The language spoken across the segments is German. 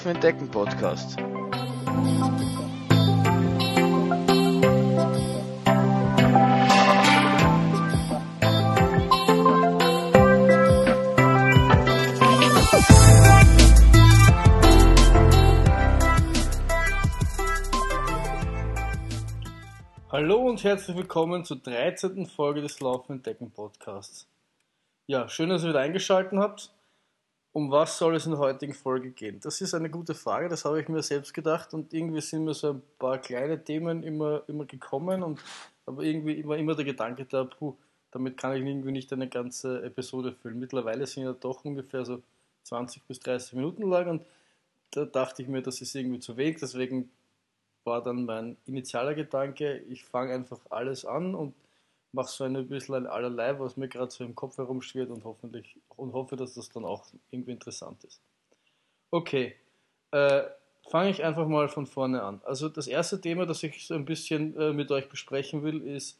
Laufen entdecken Podcast. Hallo und herzlich willkommen zur 13. Folge des Laufen entdecken Podcasts. Ja, schön, dass ihr wieder eingeschaltet habt. Um was soll es in der heutigen Folge gehen? Das ist eine gute Frage, das habe ich mir selbst gedacht und irgendwie sind mir so ein paar kleine Themen immer, immer gekommen und aber irgendwie war immer der Gedanke da, puh, damit kann ich irgendwie nicht eine ganze Episode füllen. Mittlerweile sind ja doch ungefähr so 20 bis 30 Minuten lang und da dachte ich mir, das ist irgendwie zu wenig, deswegen war dann mein initialer Gedanke, ich fange einfach alles an und mache so ein bisschen allerlei, was mir gerade so im Kopf herumschwirrt und hoffentlich und hoffe, dass das dann auch irgendwie interessant ist. Okay, äh, fange ich einfach mal von vorne an. Also das erste Thema, das ich so ein bisschen äh, mit euch besprechen will, ist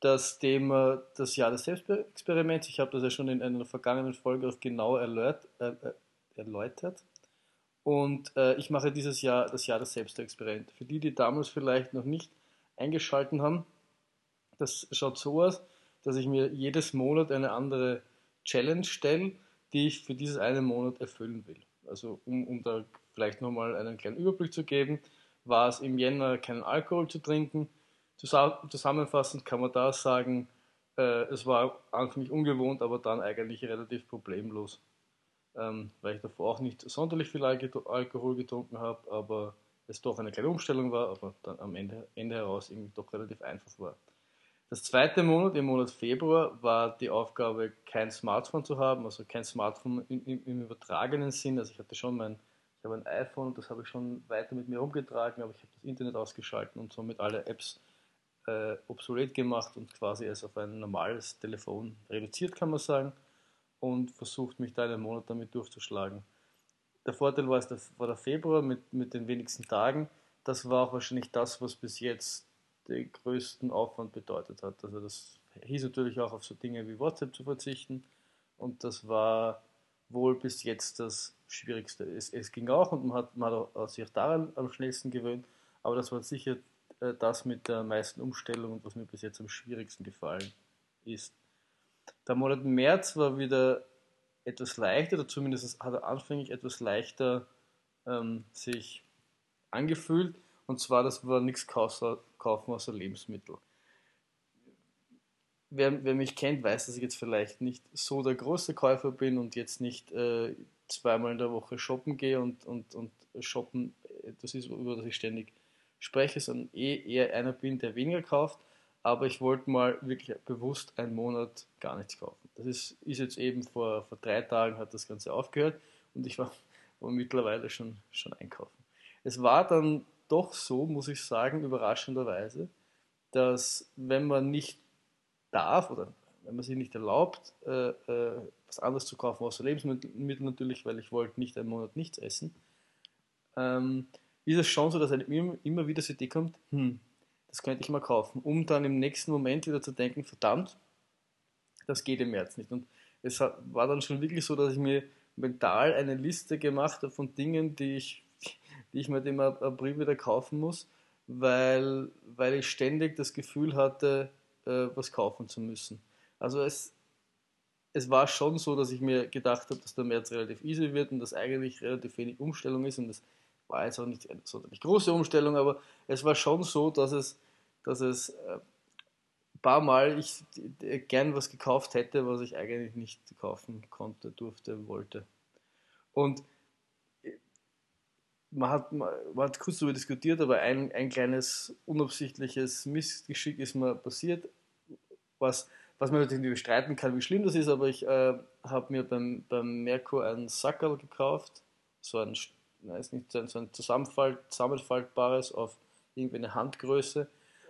das Thema das Jahr des Selbstexperiments. Ich habe das ja schon in einer vergangenen Folge auch genau erläut, äh, äh erläutert. Und äh, ich mache dieses Jahr das Jahr des Selbstexperiments. Für die, die damals vielleicht noch nicht eingeschalten haben, das schaut so aus, dass ich mir jedes Monat eine andere Challenge stelle, die ich für dieses einen Monat erfüllen will. Also um, um da vielleicht nochmal einen kleinen Überblick zu geben, war es im Jänner keinen Alkohol zu trinken. Zusammenfassend kann man da sagen, äh, es war anfänglich ungewohnt, aber dann eigentlich relativ problemlos, ähm, weil ich davor auch nicht sonderlich viel Alkohol getrunken habe, aber es doch eine kleine Umstellung war, aber dann am Ende, Ende heraus irgendwie doch relativ einfach war. Das zweite Monat, im Monat Februar, war die Aufgabe, kein Smartphone zu haben, also kein Smartphone im, im, im übertragenen Sinn. Also ich hatte schon mein, ich habe ein iPhone, das habe ich schon weiter mit mir rumgetragen, aber ich habe das Internet ausgeschalten und somit alle Apps äh, obsolet gemacht und quasi es auf ein normales Telefon reduziert, kann man sagen, und versucht mich da einen Monat damit durchzuschlagen. Der Vorteil war, es war der Februar mit, mit den wenigsten Tagen. Das war auch wahrscheinlich das, was bis jetzt den größten Aufwand bedeutet hat. Also das hieß natürlich auch auf so Dinge wie WhatsApp zu verzichten und das war wohl bis jetzt das Schwierigste. Es, es ging auch und man hat, man hat sich daran am schnellsten gewöhnt, aber das war sicher äh, das mit der meisten Umstellung und was mir bis jetzt am schwierigsten gefallen ist. Der Monat März war wieder etwas leichter, oder zumindest hat er anfänglich etwas leichter ähm, sich angefühlt. Und zwar, das war nichts kaufen außer Lebensmittel. Wer, wer, mich kennt, weiß, dass ich jetzt vielleicht nicht so der große Käufer bin und jetzt nicht äh, zweimal in der Woche shoppen gehe und, und, und shoppen, das ist, über das ich ständig spreche, sondern eh eher einer bin, der weniger kauft. Aber ich wollte mal wirklich bewusst einen Monat gar nichts kaufen. Das ist, ist jetzt eben vor, vor drei Tagen hat das Ganze aufgehört und ich war, war mittlerweile schon, schon einkaufen. Es war dann doch so, muss ich sagen, überraschenderweise, dass wenn man nicht darf oder wenn man sich nicht erlaubt, äh, äh, was anderes zu kaufen außer Lebensmittel natürlich, weil ich wollte nicht einen Monat nichts essen, ähm, ist es schon so, dass einem immer, wieder die Idee kommt, hm, das könnte ich mal kaufen, um dann im nächsten Moment wieder zu denken, verdammt, das geht im März nicht. Und es war dann schon wirklich so, dass ich mir mental eine Liste gemacht habe von Dingen, die ich die ich mir im April wieder kaufen muss, weil, weil ich ständig das Gefühl hatte, äh, was kaufen zu müssen. Also es, es war schon so, dass ich mir gedacht habe, dass der März relativ easy wird und dass eigentlich relativ wenig Umstellung ist und das war jetzt auch nicht eine sonderlich große Umstellung, aber es war schon so, dass es, dass es äh, ein paar Mal ich gern was gekauft hätte, was ich eigentlich nicht kaufen konnte, durfte, wollte. Und man hat, man hat kurz darüber diskutiert, aber ein, ein kleines unabsichtliches Missgeschick ist mir passiert, was, was man natürlich nicht bestreiten kann, wie schlimm das ist, aber ich äh, habe mir beim, beim Merkur einen Sackerl gekauft, so ein, weiß nicht, so ein, so ein Zusammenfalt, zusammenfaltbares auf irgendwie eine Handgröße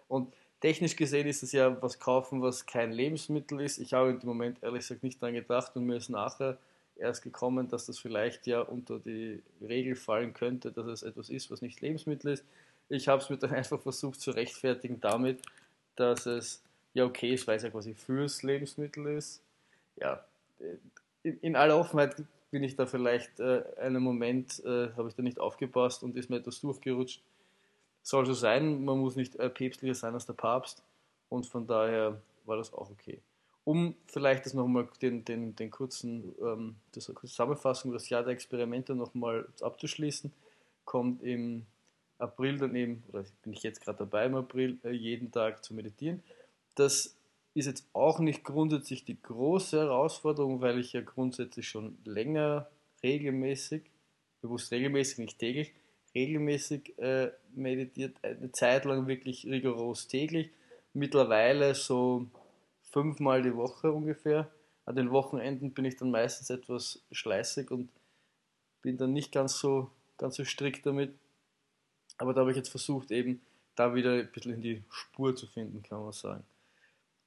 und technisch gesehen ist es ja was kaufen, was kein Lebensmittel ist. Ich habe im Moment ehrlich gesagt nicht daran gedacht und mir ist nachher erst gekommen, dass das vielleicht ja unter die Regel fallen könnte, dass es etwas ist, was nicht Lebensmittel ist. Ich habe es mir dann einfach versucht zu rechtfertigen damit, dass es ja okay ist, weil es ja quasi fürs Lebensmittel ist. Ja, in, in aller Offenheit bin ich da vielleicht äh, einen Moment, äh, habe ich da nicht aufgepasst und ist mir etwas durchgerutscht. Soll so sein, man muss nicht äh, päpstlicher sein als der Papst und von daher war das auch okay. Um vielleicht das nochmal den, den, den kurzen, ähm, das kurze Zusammenfassung, das Jahr der Experimente nochmal abzuschließen, kommt im April dann eben, oder bin ich jetzt gerade dabei im April, äh, jeden Tag zu meditieren. Das ist jetzt auch nicht grundsätzlich die große Herausforderung, weil ich ja grundsätzlich schon länger regelmäßig, bewusst regelmäßig, nicht täglich, regelmäßig äh, meditiert, eine Zeit lang wirklich rigoros täglich. Mittlerweile so fünfmal die Woche ungefähr. An den Wochenenden bin ich dann meistens etwas schleißig und bin dann nicht ganz so, ganz so strikt damit. Aber da habe ich jetzt versucht, eben da wieder ein bisschen in die Spur zu finden, kann man sagen.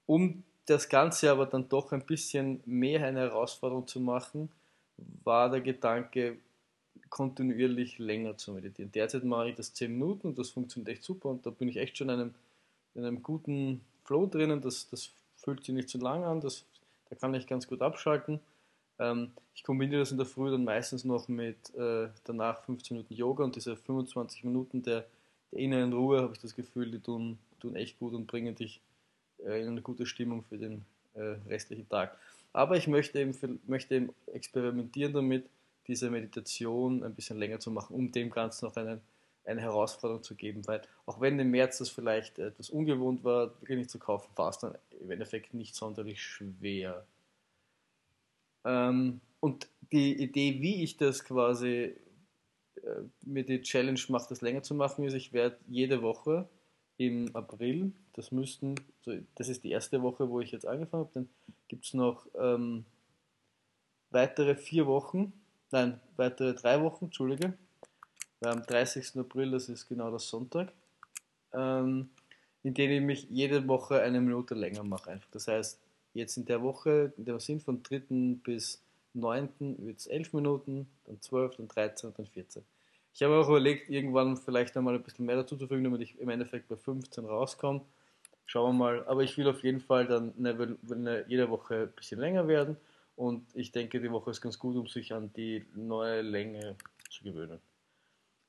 Um das Ganze aber dann doch ein bisschen mehr eine Herausforderung zu machen, war der Gedanke, kontinuierlich länger zu meditieren. Derzeit mache ich das 10 Minuten und das funktioniert echt super und da bin ich echt schon in einem, in einem guten Flow drinnen. Das, das fühlt sich nicht zu lang an, das, da kann ich ganz gut abschalten. Ähm, ich kombiniere das in der Früh dann meistens noch mit äh, danach 15 Minuten Yoga und diese 25 Minuten der, der inneren Ruhe, habe ich das Gefühl, die tun, tun echt gut und bringen dich äh, in eine gute Stimmung für den äh, restlichen Tag. Aber ich möchte eben, für, möchte eben experimentieren damit, diese Meditation ein bisschen länger zu machen, um dem Ganzen noch einen, eine Herausforderung zu geben. Weil auch wenn im März das vielleicht etwas ungewohnt war, wirklich nicht zu kaufen, war es dann im Endeffekt nicht sonderlich schwer. Ähm, und die Idee, wie ich das quasi äh, mir die Challenge mache, das länger zu machen, ist, ich werde jede Woche im April. Das müssten, das ist die erste Woche, wo ich jetzt angefangen habe. Dann gibt es noch ähm, weitere vier Wochen, nein, weitere drei Wochen, Entschuldige. Am 30. April, das ist genau das Sonntag, ähm, in denen ich mich jede Woche eine Minute länger mache. Einfach. Das heißt, jetzt in der Woche, in der wir sind, von 3. bis 9. wird es 11 Minuten, dann 12, dann 13 und dann 14. Ich habe auch überlegt, irgendwann vielleicht einmal ein bisschen mehr dazu zu fügen, damit ich im Endeffekt bei 15 rauskomme. Schauen wir mal. Aber ich will auf jeden Fall dann eine, jede Woche ein bisschen länger werden. Und ich denke, die Woche ist ganz gut, um sich an die neue Länge zu gewöhnen.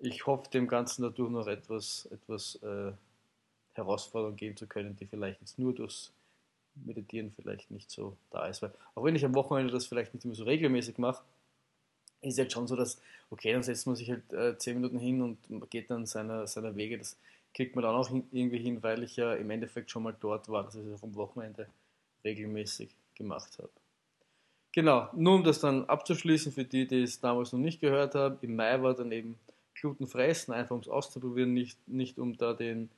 Ich hoffe, dem Ganzen dadurch noch etwas, etwas äh, Herausforderung geben zu können, die vielleicht jetzt nur durchs Meditieren vielleicht nicht so da ist. Weil auch wenn ich am Wochenende das vielleicht nicht immer so regelmäßig mache, ist jetzt schon so, dass, okay, dann setzt man sich halt äh, zehn Minuten hin und geht dann seiner, seiner Wege. Das kriegt man dann auch hin, irgendwie hin, weil ich ja im Endeffekt schon mal dort war, dass ich es auch am Wochenende regelmäßig gemacht habe. Genau, nur um das dann abzuschließen, für die, die es damals noch nicht gehört haben, im Mai war dann eben glutenfrei essen, einfach um es auszuprobieren, nicht, nicht um da den,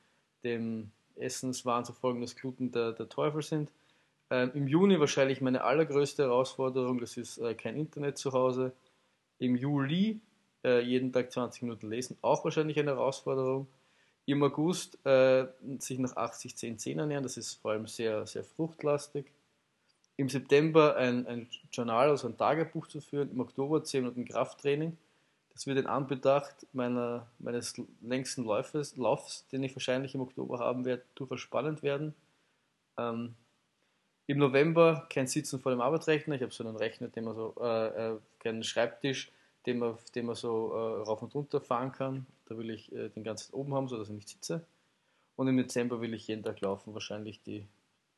dem Essenswahn zu folgen, dass Gluten der, der Teufel sind. Ähm, Im Juni wahrscheinlich meine allergrößte Herausforderung, das ist äh, kein Internet zu Hause im Juli äh, jeden Tag 20 Minuten lesen, auch wahrscheinlich eine Herausforderung. Im August äh, sich nach 80, 10, 10 ernähren, das ist vor allem sehr, sehr fruchtlastig. Im September ein, ein Journal, also ein Tagebuch zu führen. Im Oktober 10 Minuten Krafttraining. Das wird in Anbetracht meiner, meines längsten Laufes, Laufs, den ich wahrscheinlich im Oktober haben werde, durchaus spannend werden. Ähm, Im November kein Sitzen vor dem Arbeitsrechner. Ich habe so einen Rechner, den man so, äh, äh keinen Schreibtisch, den man, den man so äh, rauf und runter fahren kann. Da will ich äh, den ganzen oben haben, sodass ich nicht sitze. Und im Dezember will ich jeden Tag laufen. Wahrscheinlich die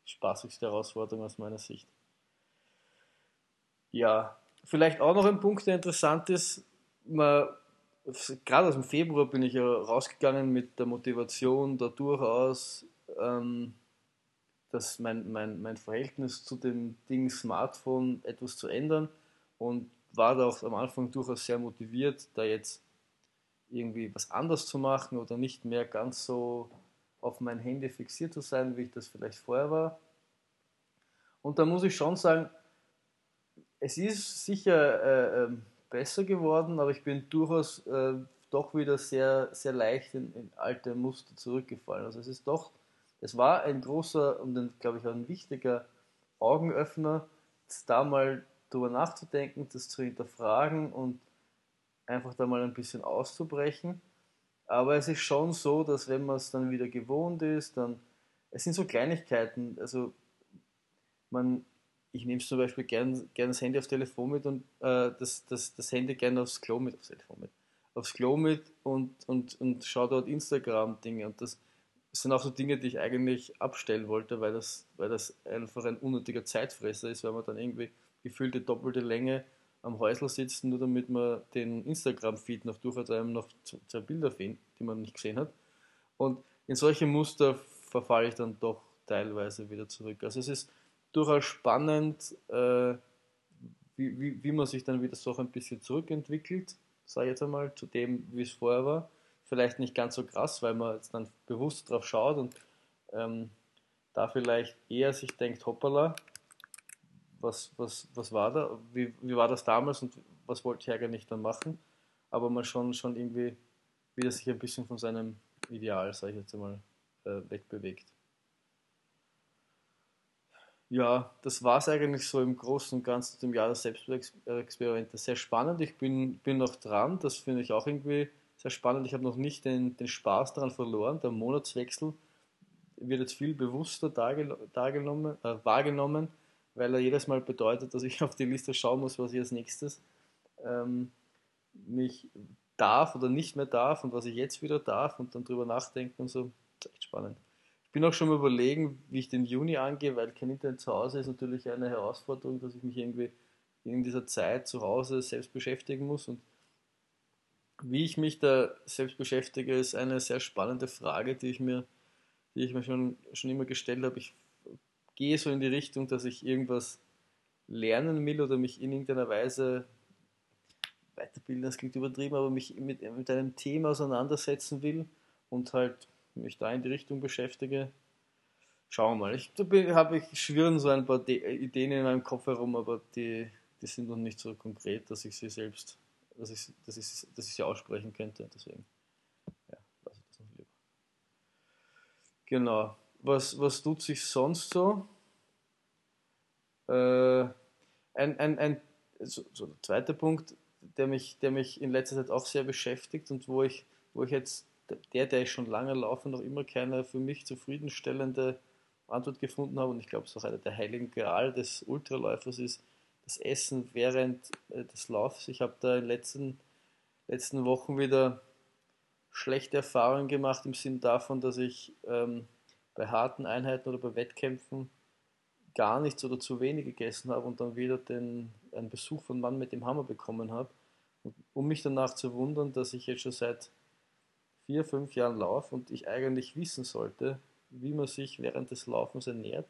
spaßigste Herausforderung aus meiner Sicht. Ja, vielleicht auch noch ein Punkt, der interessant ist. Man, gerade aus dem Februar bin ich ja rausgegangen mit der Motivation, da durchaus ähm, dass mein, mein, mein Verhältnis zu dem Ding Smartphone etwas zu ändern und war da auch am Anfang durchaus sehr motiviert, da jetzt irgendwie was anders zu machen oder nicht mehr ganz so auf mein Handy fixiert zu sein, wie ich das vielleicht vorher war. Und da muss ich schon sagen, es ist sicher äh, äh, besser geworden, aber ich bin durchaus äh, doch wieder sehr, sehr leicht in, in, alte Muster zurückgefallen. Also es ist doch, es war ein großer und glaube ich auch ein wichtiger Augenöffner, da mal darüber nachzudenken, das zu hinterfragen und einfach da mal ein bisschen auszubrechen. Aber es ist schon so, dass wenn man es dann wieder gewohnt ist, dann, es sind so Kleinigkeiten, also man, ich nehme zum Beispiel gern, gern das Handy aufs Telefon mit und äh, das, das, das Handy gerne aufs Klo mit, aufs Telefon mit, aufs Klo mit und, und, und schaue dort Instagram-Dinge. Und das sind auch so Dinge, die ich eigentlich abstellen wollte, weil das, weil das einfach ein unnötiger Zeitfresser ist, weil man dann irgendwie gefühlte doppelte Länge am Häusl sitzt, nur damit man den Instagram-Feed noch durch hat, einem noch zwei Bilder finden, die man nicht gesehen hat. Und in solche Muster verfalle ich dann doch teilweise wieder zurück. Also es ist durchaus spannend, äh, wie, wie, wie man sich dann wieder so ein bisschen zurückentwickelt, sage ich jetzt einmal, zu dem, wie es vorher war. Vielleicht nicht ganz so krass, weil man jetzt dann bewusst drauf schaut und ähm, da vielleicht eher sich denkt, hoppala, was, was, was war da, wie, wie war das damals und was wollte ich eigentlich dann machen, aber man schon, schon irgendwie wieder sich ein bisschen von seinem Ideal, sage ich jetzt einmal, äh, wegbewegt ja, das war es eigentlich so im Großen und Ganzen zum Jahr der Selbstexperimente. Sehr spannend, ich bin, bin noch dran, das finde ich auch irgendwie sehr spannend. Ich habe noch nicht den, den Spaß daran verloren. Der Monatswechsel wird jetzt viel bewusster äh, wahrgenommen, weil er jedes Mal bedeutet, dass ich auf die Liste schauen muss, was ich als nächstes ähm, mich darf oder nicht mehr darf und was ich jetzt wieder darf und dann drüber nachdenken und so. Das ist echt spannend bin auch schon mal überlegen, wie ich den Juni angehe, weil kein Internet zu Hause ist natürlich eine Herausforderung, dass ich mich irgendwie in dieser Zeit zu Hause selbst beschäftigen muss. Und wie ich mich da selbst beschäftige, ist eine sehr spannende Frage, die ich mir, die ich mir schon, schon immer gestellt habe. Ich gehe so in die Richtung, dass ich irgendwas lernen will oder mich in irgendeiner Weise weiterbilden, das klingt übertrieben, aber mich mit, mit einem Thema auseinandersetzen will und halt mich da in die Richtung beschäftige. Schauen wir mal. Ich habe ich schwirren so ein paar De Ideen in meinem Kopf herum, aber die, die sind noch nicht so konkret, dass ich sie selbst, dass ich, dass ich, dass ich sie aussprechen könnte. Deswegen, ja, lasse ich das noch lieber. Genau. Was, was tut sich sonst so? Äh, ein, ein, ein so, so der zweite Punkt, der mich, der mich in letzter Zeit auch sehr beschäftigt und wo ich, wo ich jetzt der, der ich schon lange laufe, noch immer keine für mich zufriedenstellende Antwort gefunden habe. Und ich glaube, es ist auch einer der heiligen Gral des Ultraläufers ist das Essen während äh, des Laufs. Ich habe da in den letzten, letzten Wochen wieder schlechte Erfahrungen gemacht im Sinn davon, dass ich ähm, bei harten Einheiten oder bei Wettkämpfen gar nichts oder zu wenig gegessen habe und dann wieder den, einen Besuch von Mann mit dem Hammer bekommen habe. Und um mich danach zu wundern, dass ich jetzt schon seit vier, fünf Jahren laufe und ich eigentlich wissen sollte, wie man sich während des Laufens ernährt.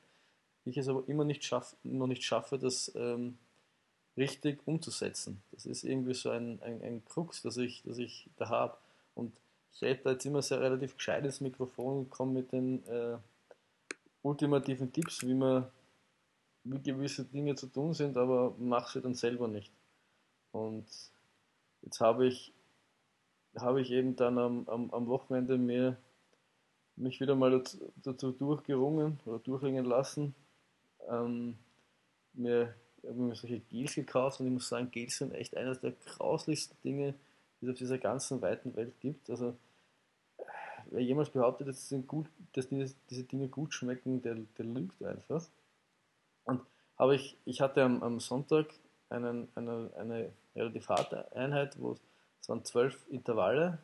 Ich es aber immer nicht schaff, noch nicht schaffe, das ähm, richtig umzusetzen. Das ist irgendwie so ein, ein, ein Krux, das ich, das ich da habe. Und ich rede da jetzt immer sehr relativ gescheit ins Mikrofon und komme mit den äh, ultimativen Tipps, wie man wie gewisse Dinge zu tun sind, aber mache sie dann selber nicht. Und jetzt habe ich habe ich eben dann am, am, am Wochenende mir mich wieder mal dazu, durchgerungen oder durchringen lassen. Ähm, mir habe mir solche Gels gekauft und ich muss sagen, Gels sind echt eines der grauslichsten Dinge, die es auf dieser ganzen weiten Welt gibt. Also wer jemals behauptet, dass, gut, dass diese, diese, Dinge gut schmecken, der, der lügt einfach. Und habe ich, ich hatte am, am Sonntag einen, eine, eine relativ harte Einheit, wo es waren zwölf Intervalle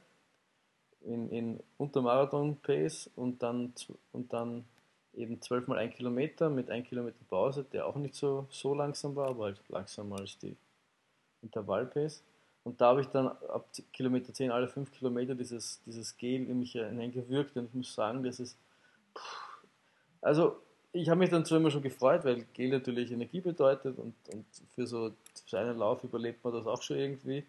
in, in Untermarathon-Pace und dann, und dann eben zwölfmal ein Kilometer mit ein Kilometer Pause, der auch nicht so, so langsam war, aber halt langsamer als die Intervall-Pace. Und da habe ich dann ab Kilometer 10 alle fünf Kilometer dieses, dieses Gel in mich hineingewürgt und ich muss sagen, das ist. Also, ich habe mich dann zwar immer schon gefreut, weil Gel natürlich Energie bedeutet und, und für so einen Lauf überlebt man das auch schon irgendwie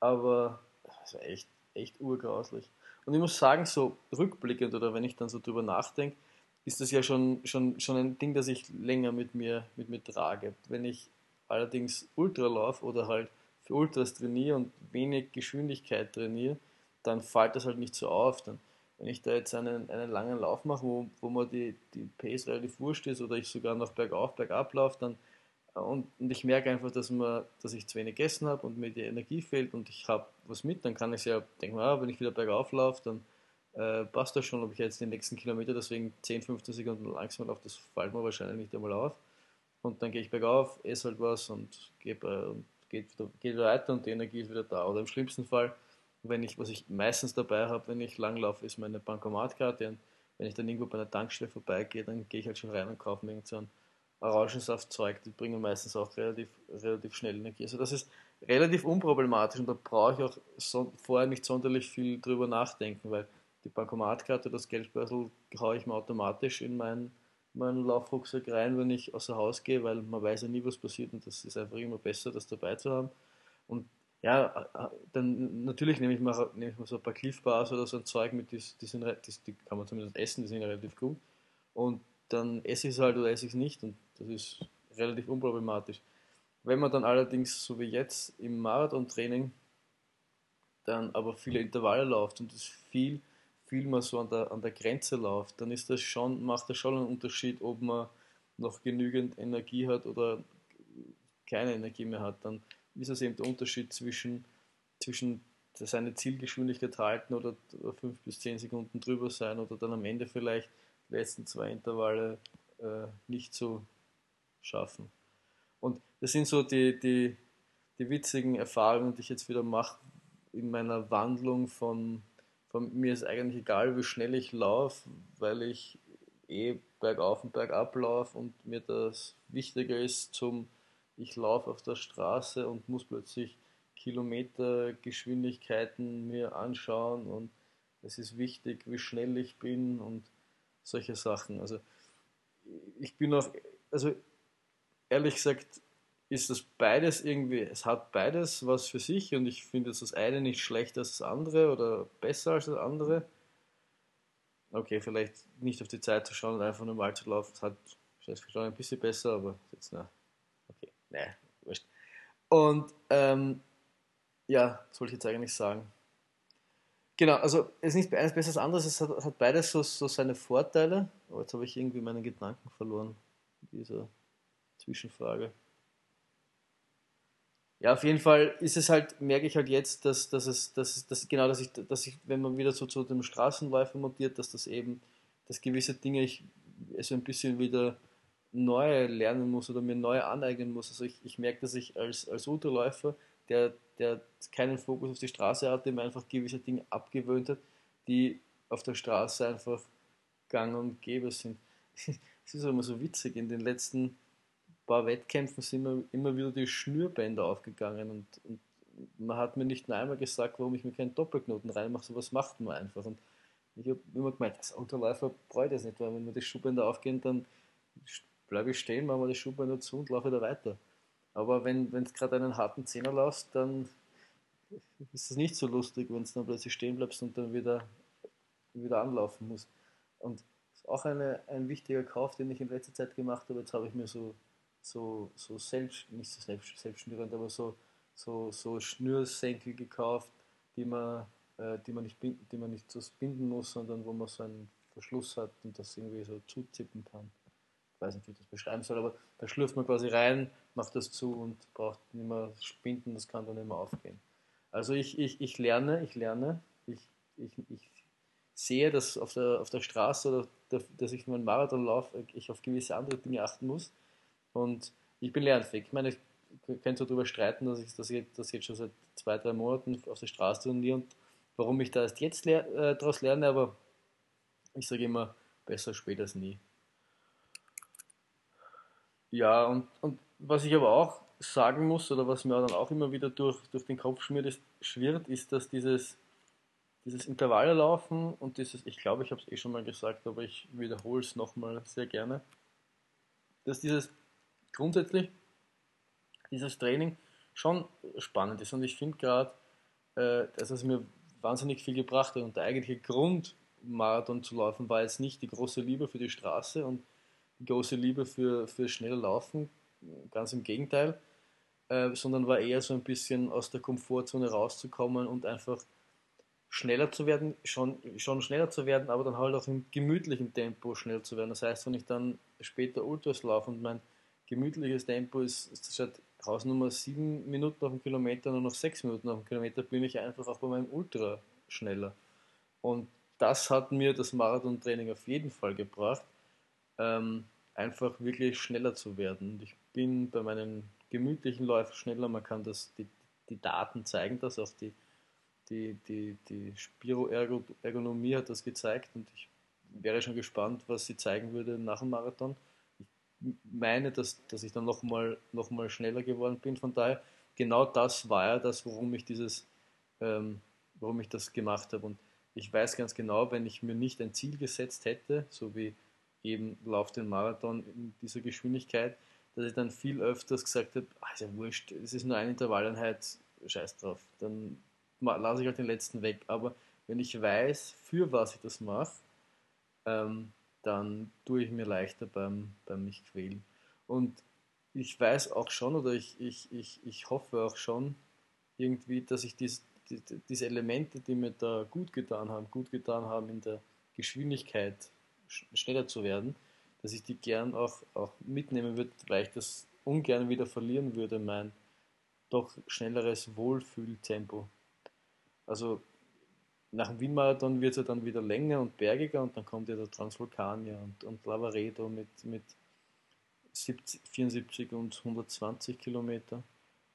aber das war echt, echt urgrauslich. Und ich muss sagen, so rückblickend oder wenn ich dann so drüber nachdenke, ist das ja schon, schon, schon ein Ding, das ich länger mit mir, mit mir trage. Wenn ich allerdings Ultra laufe oder halt für Ultras trainiere und wenig Geschwindigkeit trainiere, dann fällt das halt nicht so auf. Dann, wenn ich da jetzt einen, einen langen Lauf mache, wo, wo mir die, die Pace relativ wurscht ist oder ich sogar noch bergauf, bergab laufe, dann und, und ich merke einfach, dass, man, dass ich zu wenig gegessen habe und mir die Energie fehlt und ich habe was mit, dann kann ich ja denken, ah, wenn ich wieder bergauf laufe, dann äh, passt das schon, ob ich jetzt den nächsten Kilometer deswegen 10, 15 Sekunden langsam laufe, das fällt mir wahrscheinlich nicht einmal auf. und dann gehe ich bergauf, esse halt was und, gebe, und geht, wieder, geht wieder weiter und die Energie ist wieder da. Oder im schlimmsten Fall, wenn ich, was ich meistens dabei habe, wenn ich langlaufe, ist meine Bankomatkarte und wenn ich dann irgendwo bei einer Tankstelle vorbeigehe, dann gehe ich halt schon rein und kaufe mir so ein Orangensaftzeug, die bringen meistens auch relativ, relativ schnell Energie. Also das ist relativ unproblematisch und da brauche ich auch so, vorher nicht sonderlich viel drüber nachdenken, weil die Bankomatkarte, das Geldbörsel haue ich mir automatisch in meinen, meinen Laufrucksack rein, wenn ich außer Haus gehe, weil man weiß ja nie, was passiert und das ist einfach immer besser, das dabei zu haben. Und ja, dann natürlich nehme ich mal, nehme ich mal so ein paar Cliff Bars oder so ein Zeug mit, die, die, sind, die, die kann man zumindest essen, die sind relativ gut. Und dann esse ich es halt oder esse ich es nicht und das ist relativ unproblematisch. Wenn man dann allerdings, so wie jetzt im Marathon-Training, dann aber viele Intervalle läuft und es viel, viel mal so an der, an der Grenze läuft, dann ist das schon, macht das schon einen Unterschied, ob man noch genügend Energie hat oder keine Energie mehr hat. Dann ist es eben der Unterschied zwischen, zwischen seine Zielgeschwindigkeit halten oder fünf bis zehn Sekunden drüber sein oder dann am Ende vielleicht die letzten zwei Intervalle äh, nicht so schaffen. Und das sind so die, die, die witzigen Erfahrungen, die ich jetzt wieder mache in meiner Wandlung von, von mir ist eigentlich egal, wie schnell ich laufe, weil ich eh bergauf und bergab laufe und mir das wichtiger ist zum, ich laufe auf der Straße und muss plötzlich Kilometergeschwindigkeiten mir anschauen und es ist wichtig, wie schnell ich bin und solche Sachen. Also ich bin auch, also ehrlich gesagt, ist das beides irgendwie, es hat beides was für sich und ich finde das eine nicht schlechter als das andere oder besser als das andere. Okay, vielleicht nicht auf die Zeit zu schauen und einfach normal zu laufen, das hat vielleicht schon ein bisschen besser, aber jetzt, na, okay, ne, wurscht. Und, ähm, ja, soll ich jetzt eigentlich sagen. Genau, also es ist nicht eines besser als anderes, es hat, hat beides so, so seine Vorteile, aber jetzt habe ich irgendwie meinen Gedanken verloren, dieser Zwischenfrage. Ja, auf jeden Fall ist es halt, merke ich halt jetzt, dass, dass es, dass, dass genau, dass ich, dass ich, wenn man wieder so zu dem Straßenläufer montiert, dass das eben, dass gewisse Dinge ich so ein bisschen wieder neu lernen muss oder mir neu aneignen muss. Also ich, ich merke, dass ich als, als Ultraläufer, der, der keinen Fokus auf die Straße hatte, mir einfach gewisse Dinge abgewöhnt hat, die auf der Straße einfach gang und gäbe sind. Es ist immer so witzig, in den letzten paar Wettkämpfen sind mir immer wieder die Schnürbänder aufgegangen und, und man hat mir nicht nur einmal gesagt, warum ich mir keinen Doppelknoten reinmache, sowas macht man einfach. Und ich habe immer gemeint, als Autoläufer freut es nicht, weil wenn mir die Schuhbänder aufgehen, dann bleibe ich stehen, mache mir die Schuhbänder zu und laufe wieder weiter. Aber wenn es gerade einen harten Zehner laufst, dann ist es nicht so lustig, wenn es dann plötzlich stehen bleibst und dann wieder, wieder anlaufen muss. Und das ist auch eine, ein wichtiger Kauf, den ich in letzter Zeit gemacht habe. Jetzt habe ich mir so so, so selbst, nicht so selbst, selbstschnürend, aber so, so, so Schnürsenkel gekauft, die man, äh, die, man nicht binden, die man nicht so binden muss, sondern wo man so einen Verschluss hat und das irgendwie so zuzippen kann. Ich weiß nicht, wie ich das beschreiben soll, aber da schlürft man quasi rein, macht das zu und braucht nicht mehr binden, das kann dann nicht mehr aufgehen. Also ich, ich, ich lerne, ich lerne, ich, ich, ich sehe, dass auf der, auf der Straße oder der, dass ich nur einen Marathon laufe, ich auf gewisse andere Dinge achten muss und ich bin lernfähig. Ich meine, ich könnte so darüber streiten, dass ich das jetzt, das jetzt schon seit zwei, drei Monaten auf der Straße trainiere und warum ich da erst jetzt lehr, äh, daraus lerne, aber ich sage immer, besser spät als nie. Ja, und, und was ich aber auch sagen muss, oder was mir dann auch immer wieder durch, durch den Kopf schmiert, ist, schwirrt, ist, dass dieses, dieses Intervallerlaufen und dieses, ich glaube, ich habe es eh schon mal gesagt, aber ich wiederhole es nochmal sehr gerne, dass dieses grundsätzlich dieses Training schon spannend ist. Und ich finde gerade, äh, dass es mir wahnsinnig viel gebracht hat. Und der eigentliche Grund, Marathon zu laufen, war jetzt nicht die große Liebe für die Straße und die große Liebe für, für schnell Laufen, ganz im Gegenteil, äh, sondern war eher so ein bisschen aus der Komfortzone rauszukommen und einfach schneller zu werden, schon, schon schneller zu werden, aber dann halt auch im gemütlichen Tempo schneller zu werden. Das heißt, wenn ich dann später Ultras laufe und mein gemütliches Tempo ist, statt Hausnummer 7 Minuten auf dem Kilometer nur noch 6 Minuten auf dem Kilometer, bin ich einfach auch bei meinem Ultra schneller. Und das hat mir das Marathontraining auf jeden Fall gebracht. Ähm, einfach wirklich schneller zu werden. Und ich bin bei meinen gemütlichen Läufen schneller. Man kann das, die, die Daten zeigen das, auch die, die, die, die Spiroergonomie hat das gezeigt und ich wäre schon gespannt, was sie zeigen würde nach dem Marathon. Meine, dass, dass ich dann nochmal noch mal schneller geworden bin. Von daher, genau das war ja das, warum ich dieses, ähm, warum ich das gemacht habe. Und ich weiß ganz genau, wenn ich mir nicht ein Ziel gesetzt hätte, so wie eben Lauf den Marathon in dieser Geschwindigkeit, dass ich dann viel öfters gesagt habe, ach, ist ja wurscht, es ist nur eine Intervalleinheit, scheiß drauf, dann lasse ich halt den letzten weg. Aber wenn ich weiß, für was ich das mache, ähm, dann tue ich mir leichter beim, beim mich quälen. Und ich weiß auch schon, oder ich, ich, ich, ich hoffe auch schon irgendwie, dass ich dies, die, diese Elemente, die mir da gut getan haben, gut getan haben in der Geschwindigkeit schneller zu werden, dass ich die gern auch, auch mitnehmen würde, weil ich das ungern wieder verlieren würde, mein doch schnelleres Wohlfühltempo. Also nach dem Wien-Marathon wird es ja dann wieder länger und bergiger und dann kommt ja der Transvulkanier und, und Lavaredo mit, mit 70, 74 und 120 Kilometer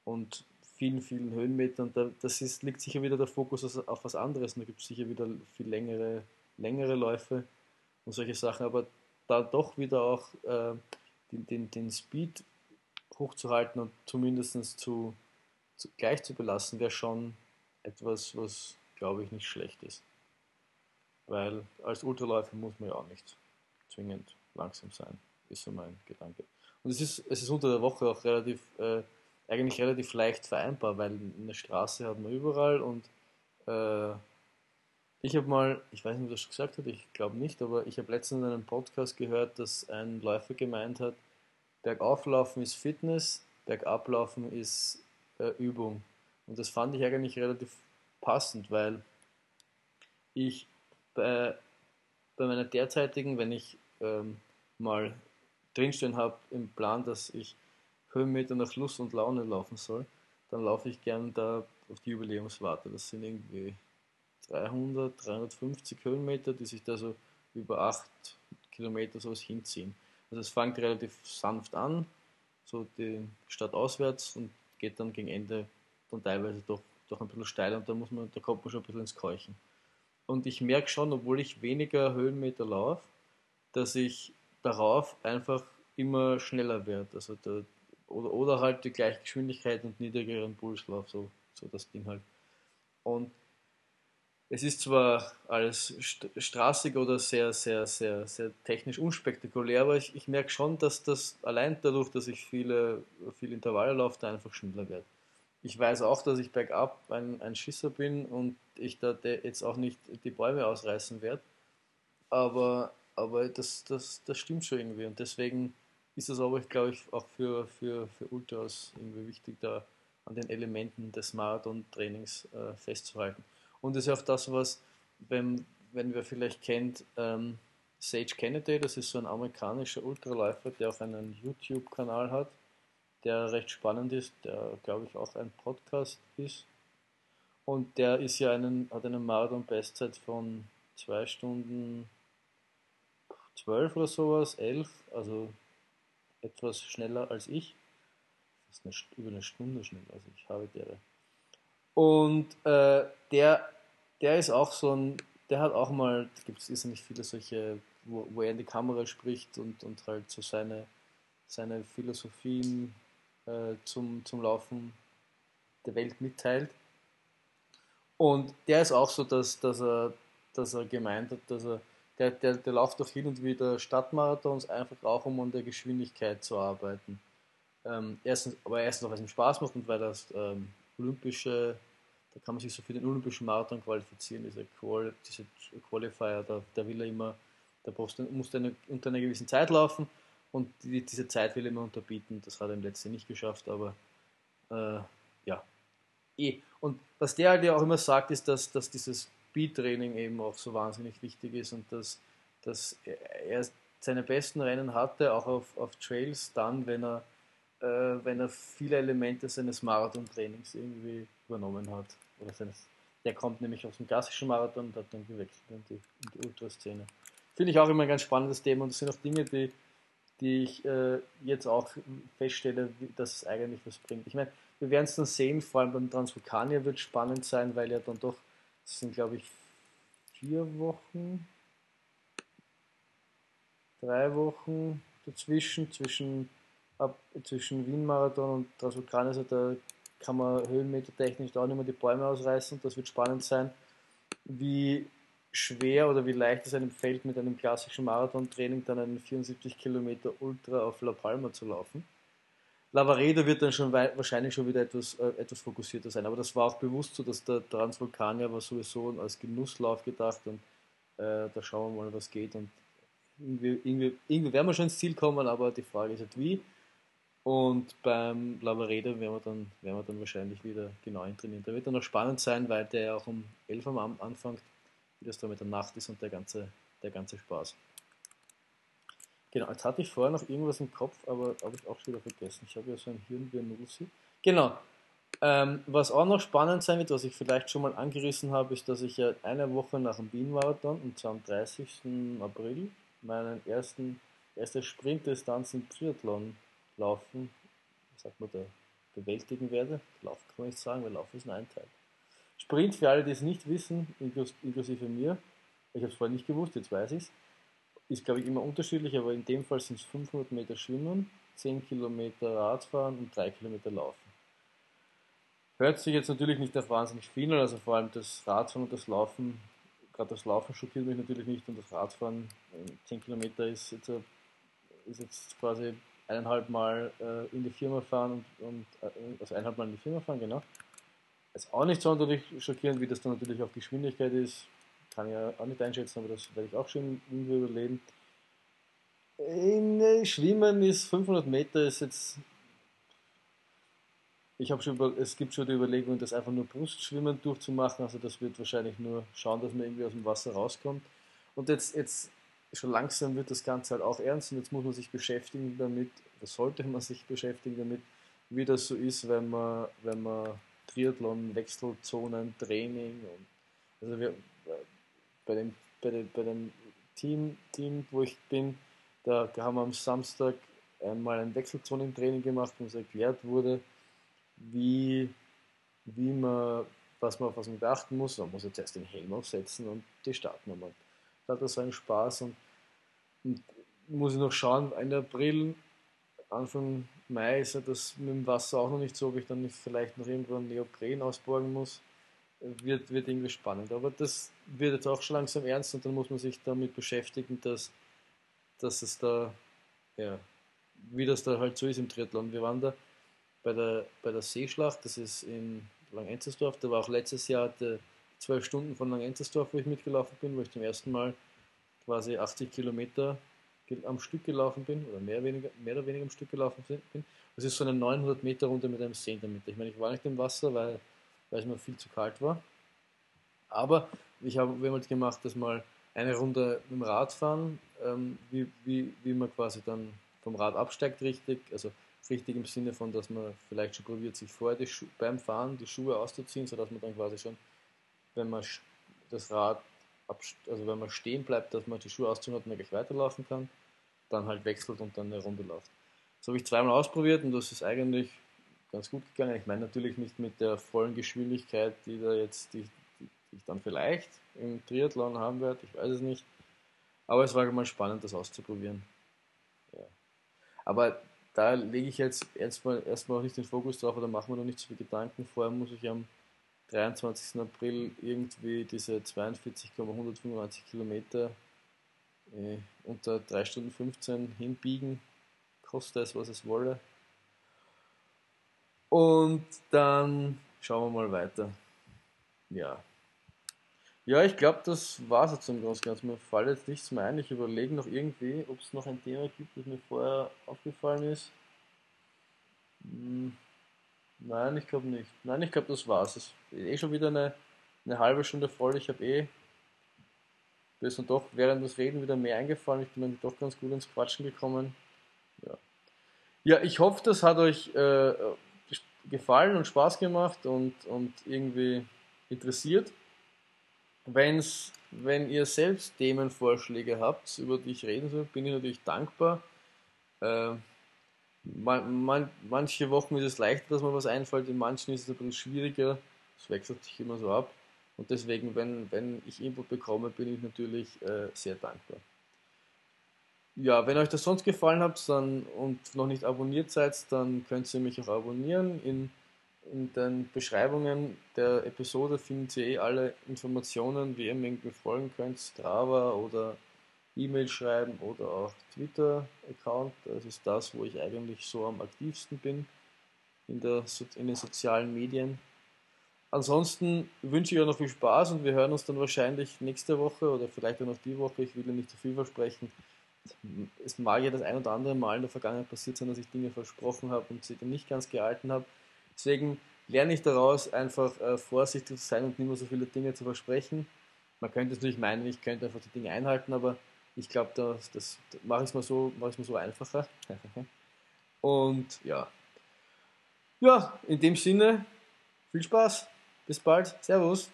und vielen, vielen Höhenmetern. Da, das ist, liegt sicher wieder der Fokus auf was anderes. da gibt es sicher wieder viel längere, längere Läufe und solche Sachen, aber da doch wieder auch äh, den, den, den Speed hochzuhalten und zumindest zu, zu, gleich zu belassen, wäre schon etwas, was glaube ich nicht schlecht ist. Weil als Ultraläufer muss man ja auch nicht zwingend langsam sein, ist so mein Gedanke. Und es ist, es ist unter der Woche auch relativ, äh, eigentlich relativ leicht vereinbar, weil eine Straße hat man überall und äh, ich habe mal, ich weiß nicht, ob das schon gesagt hat, ich glaube nicht, aber ich habe letztens in einem Podcast gehört, dass ein Läufer gemeint hat, Bergauflaufen ist Fitness, Bergablaufen ist äh, Übung. Und das fand ich eigentlich relativ passend, weil ich bei, bei meiner derzeitigen, wenn ich ähm, mal drinstehen habe im Plan, dass ich Höhenmeter nach Lust und Laune laufen soll, dann laufe ich gern da auf die Jubiläumswarte. Das sind irgendwie 300, 350 Höhenmeter, die sich da so über 8 Kilometer sowas hinziehen. Also es fängt relativ sanft an, so die Stadt auswärts und geht dann gegen Ende dann teilweise doch, doch ein bisschen steil und da muss man, da kommt man schon ein bisschen ins Keuchen. Und ich merke schon, obwohl ich weniger Höhenmeter laufe, dass ich darauf einfach immer schneller werde. Also da, oder, oder halt die gleiche Geschwindigkeit und niedrigeren Pulslauf, so, so das Ding halt. Und es ist zwar alles straßig oder sehr, sehr, sehr, sehr technisch unspektakulär, aber ich, ich merke schon, dass das allein dadurch, dass ich viele, viele Intervalle laufe, da einfach schneller wird. Ich weiß auch, dass ich bergab ein, ein Schisser bin und ich da jetzt auch nicht die Bäume ausreißen werde, aber, aber das, das, das stimmt schon irgendwie. Und deswegen ist es aber, glaube ich, auch für, für, für Ultras irgendwie wichtig, da an den Elementen des Marathon-Trainings äh, festzuhalten. Und das ist auch das, was, wenn, wenn wer vielleicht kennt, ähm, Sage Kennedy, das ist so ein amerikanischer Ultraläufer, der auch einen YouTube-Kanal hat, der recht spannend ist, der glaube ich auch ein Podcast ist. Und der ist ja einen, hat eine Marathon-Bestzeit von 2 Stunden 12 oder sowas, 11, also etwas schneller als ich. Das ist eine, über eine Stunde schneller als ich, habe der. Und äh, der der ist auch so ein, der hat auch mal, gibt es nicht viele solche, wo, wo, er in die Kamera spricht und, und halt so seine, seine Philosophien äh, zum, zum Laufen der Welt mitteilt. Und der ist auch so, dass, dass, er, dass er gemeint hat, dass er, der, der, der läuft doch hin und wieder Stadtmarathons einfach auch, um an der Geschwindigkeit zu arbeiten. Ähm, erstens, aber erstens auch, weil es ihm Spaß macht und weil das ähm, olympische da kann man sich so für den Olympischen Marathon qualifizieren, diese, Quali diese Qualifier, da, da will er immer, da muss er unter einer gewissen Zeit laufen und die, diese Zeit will er immer unterbieten. Das hat er im letzten nicht geschafft, aber äh, ja. Eh. Und was der halt ja auch immer sagt, ist, dass, dass dieses Speed-Training eben auch so wahnsinnig wichtig ist und dass, dass er seine besten Rennen hatte, auch auf, auf Trails, dann, wenn er, äh, wenn er viele Elemente seines Marathon-Trainings irgendwie übernommen hat. Oder seines, der kommt nämlich aus dem klassischen Marathon und hat dann gewechselt in die, in die Ultraszene. Finde ich auch immer ein ganz spannendes Thema und das sind auch Dinge, die, die ich äh, jetzt auch feststelle, dass es eigentlich was bringt. Ich meine, wir werden es dann sehen, vor allem beim Transvulkanier wird spannend sein, weil ja dann doch, das sind glaube ich vier Wochen, drei Wochen dazwischen, zwischen, ab, zwischen Wien-Marathon und Transvulkanier, also da kann man höhenmetertechnisch auch nicht mehr die Bäume ausreißen. Das wird spannend sein, wie schwer oder wie leicht es einem fällt, mit einem klassischen Marathontraining dann einen 74 Kilometer Ultra auf La Palma zu laufen. Lavaredo wird dann schon wahrscheinlich schon wieder etwas, äh, etwas fokussierter sein. Aber das war auch bewusst so, dass der Transvulkanier war sowieso als Genusslauf gedacht und äh, da schauen wir mal, was geht. Und irgendwie, irgendwie, irgendwie werden wir schon ins Ziel kommen, aber die Frage ist halt wie. Und beim Lavaredo werden wir dann, werden wir dann wahrscheinlich wieder genau trainieren. Da wird dann noch spannend sein, weil der ja auch um 11 Uhr anfängt wie das da mit der Nacht ist und der ganze, der ganze Spaß. Genau, jetzt hatte ich vorher noch irgendwas im Kopf, aber habe ich auch wieder vergessen. Ich habe ja so ein Hirn wie Nudelsi. Genau. Ähm, was auch noch spannend sein wird, was ich vielleicht schon mal angerissen habe, ist, dass ich ja eine Woche nach dem Wien-Marathon, und zwar am 30. April, meinen ersten, erste Sprintdistanz im Triathlon laufen, sagt man da, bewältigen werde. Lauf kann man nicht sagen, weil Lauf ist nur ein Teil. Sprint, für alle, die es nicht wissen, inklusive mir, ich habe es vorher nicht gewusst, jetzt weiß ich es, ist glaube ich immer unterschiedlich, aber in dem Fall sind es 500 Meter Schwimmen, 10 Kilometer Radfahren und 3 Kilometer Laufen. Hört sich jetzt natürlich nicht auf wahnsinnig viel an, also vor allem das Radfahren und das Laufen, gerade das Laufen schockiert mich natürlich nicht und das Radfahren, 10 Kilometer ist jetzt, äh, ist jetzt quasi eineinhalb Mal äh, in die Firma fahren und, und äh, also eineinhalb Mal in die Firma fahren, genau ist auch nicht sonderlich schockierend, wie das dann natürlich auf Geschwindigkeit ist. Kann ich ja auch nicht einschätzen, aber das werde ich auch schon irgendwie überleben. In äh, Schwimmen ist 500 Meter ist jetzt. Ich habe schon über, es gibt schon die Überlegung, das einfach nur Brustschwimmen durchzumachen. Also das wird wahrscheinlich nur schauen, dass man irgendwie aus dem Wasser rauskommt. Und jetzt, jetzt schon langsam wird das Ganze halt auch ernst und jetzt muss man sich beschäftigen damit, oder sollte man sich beschäftigen damit, wie das so ist, wenn man, wenn man Triathlon, Wechselzonen, Training. Und also wir, bei, dem, bei, dem, bei dem Team, Team, wo ich bin, da haben wir am Samstag einmal ein Wechselzonentraining gemacht, wo uns erklärt wurde, wie, wie man, was man auf was man beachten muss. Man muss jetzt erst den Helm aufsetzen und die mal. Da hat das so einen Spaß und, und muss ich noch schauen, Ende April, Anfang Mai ist ja das mit dem Wasser auch noch nicht so, ob ich dann vielleicht noch irgendwo einen Neopren ausborgen muss. Wird, wird irgendwie spannend. Aber das wird jetzt auch schon langsam ernst und dann muss man sich damit beschäftigen, dass, dass es da, ja, wie das da halt so ist im Triathlon. Wir waren da bei der, bei der Seeschlacht, das ist in Langenzersdorf, da war auch letztes Jahr die zwölf Stunden von Langenzersdorf, wo ich mitgelaufen bin, wo ich zum ersten Mal quasi 80 Kilometer am Stück gelaufen bin, oder mehr, weniger, mehr oder weniger am Stück gelaufen bin. Das ist so eine 900 Meter Runde mit einem See Meter. Ich meine, ich war nicht im Wasser, weil, weil es mir viel zu kalt war. Aber ich habe mehrmals gemacht, dass mal eine Runde mit dem Rad fahren, ähm, wie, wie, wie man quasi dann vom Rad absteigt richtig, also richtig im Sinne von, dass man vielleicht schon probiert, sich vorher beim Fahren die Schuhe auszuziehen, sodass man dann quasi schon, wenn man das Rad also wenn man stehen bleibt, dass man die Schuhe ausziehen hat und man gleich weiterlaufen kann, dann halt wechselt und dann eine Runde läuft. Das habe ich zweimal ausprobiert und das ist eigentlich ganz gut gegangen. Ich meine natürlich nicht mit der vollen Geschwindigkeit, die da jetzt, die, die, die ich dann vielleicht im Triathlon haben werde, ich weiß es nicht. Aber es war mal spannend, das auszuprobieren. Ja. Aber da lege ich jetzt erstmal, erstmal auch nicht den Fokus drauf oder machen wir noch nicht so viel Gedanken. Vorher muss ich am 23. April irgendwie diese 42,195 Kilometer äh, unter 3 Stunden 15 hinbiegen, koste es, was es wolle. Und dann schauen wir mal weiter. Ja. Ja, ich glaube, das war es jetzt im Großen und Ganzen. Mir fällt jetzt nichts mehr ein. Ich überlege noch irgendwie, ob es noch ein Thema gibt, das mir vorher aufgefallen ist. Hm. Nein, ich glaube nicht. Nein, ich glaube, das war's. Es ist eh schon wieder eine, eine halbe Stunde voll. Ich habe eh mir ist dann doch während des Reden wieder mehr eingefallen. Ich bin dann doch ganz gut ins Quatschen gekommen. Ja, ja ich hoffe, das hat euch äh, gefallen und Spaß gemacht und, und irgendwie interessiert. Wenn's, wenn ihr selbst Themenvorschläge habt, über die ich reden soll, bin ich natürlich dankbar. Äh, man, man, manche Wochen ist es leichter, dass man was einfällt, in manchen ist es ein bisschen schwieriger. Es wechselt sich immer so ab. Und deswegen, wenn, wenn ich Input bekomme, bin ich natürlich äh, sehr dankbar. Ja, wenn euch das sonst gefallen hat dann, und noch nicht abonniert seid, dann könnt ihr mich auch abonnieren. In, in den Beschreibungen der Episode findet ihr eh alle Informationen, wie ihr mir folgen könnt, Strava oder E-Mail schreiben oder auch Twitter-Account. Das ist das, wo ich eigentlich so am aktivsten bin in, der, in den sozialen Medien. Ansonsten wünsche ich euch noch viel Spaß und wir hören uns dann wahrscheinlich nächste Woche oder vielleicht auch noch die Woche. Ich will ja nicht zu viel versprechen. Es mag ja das ein oder andere Mal in der Vergangenheit passiert sein, dass ich Dinge versprochen habe und sie dann nicht ganz gehalten habe. Deswegen lerne ich daraus, einfach äh, vorsichtig zu sein und nicht mehr so viele Dinge zu versprechen. Man könnte es natürlich meinen, ich könnte einfach die Dinge einhalten, aber ich glaube, das, das mache ich es mal so, mal so einfacher. Und ja. Ja, in dem Sinne, viel Spaß. Bis bald. Servus.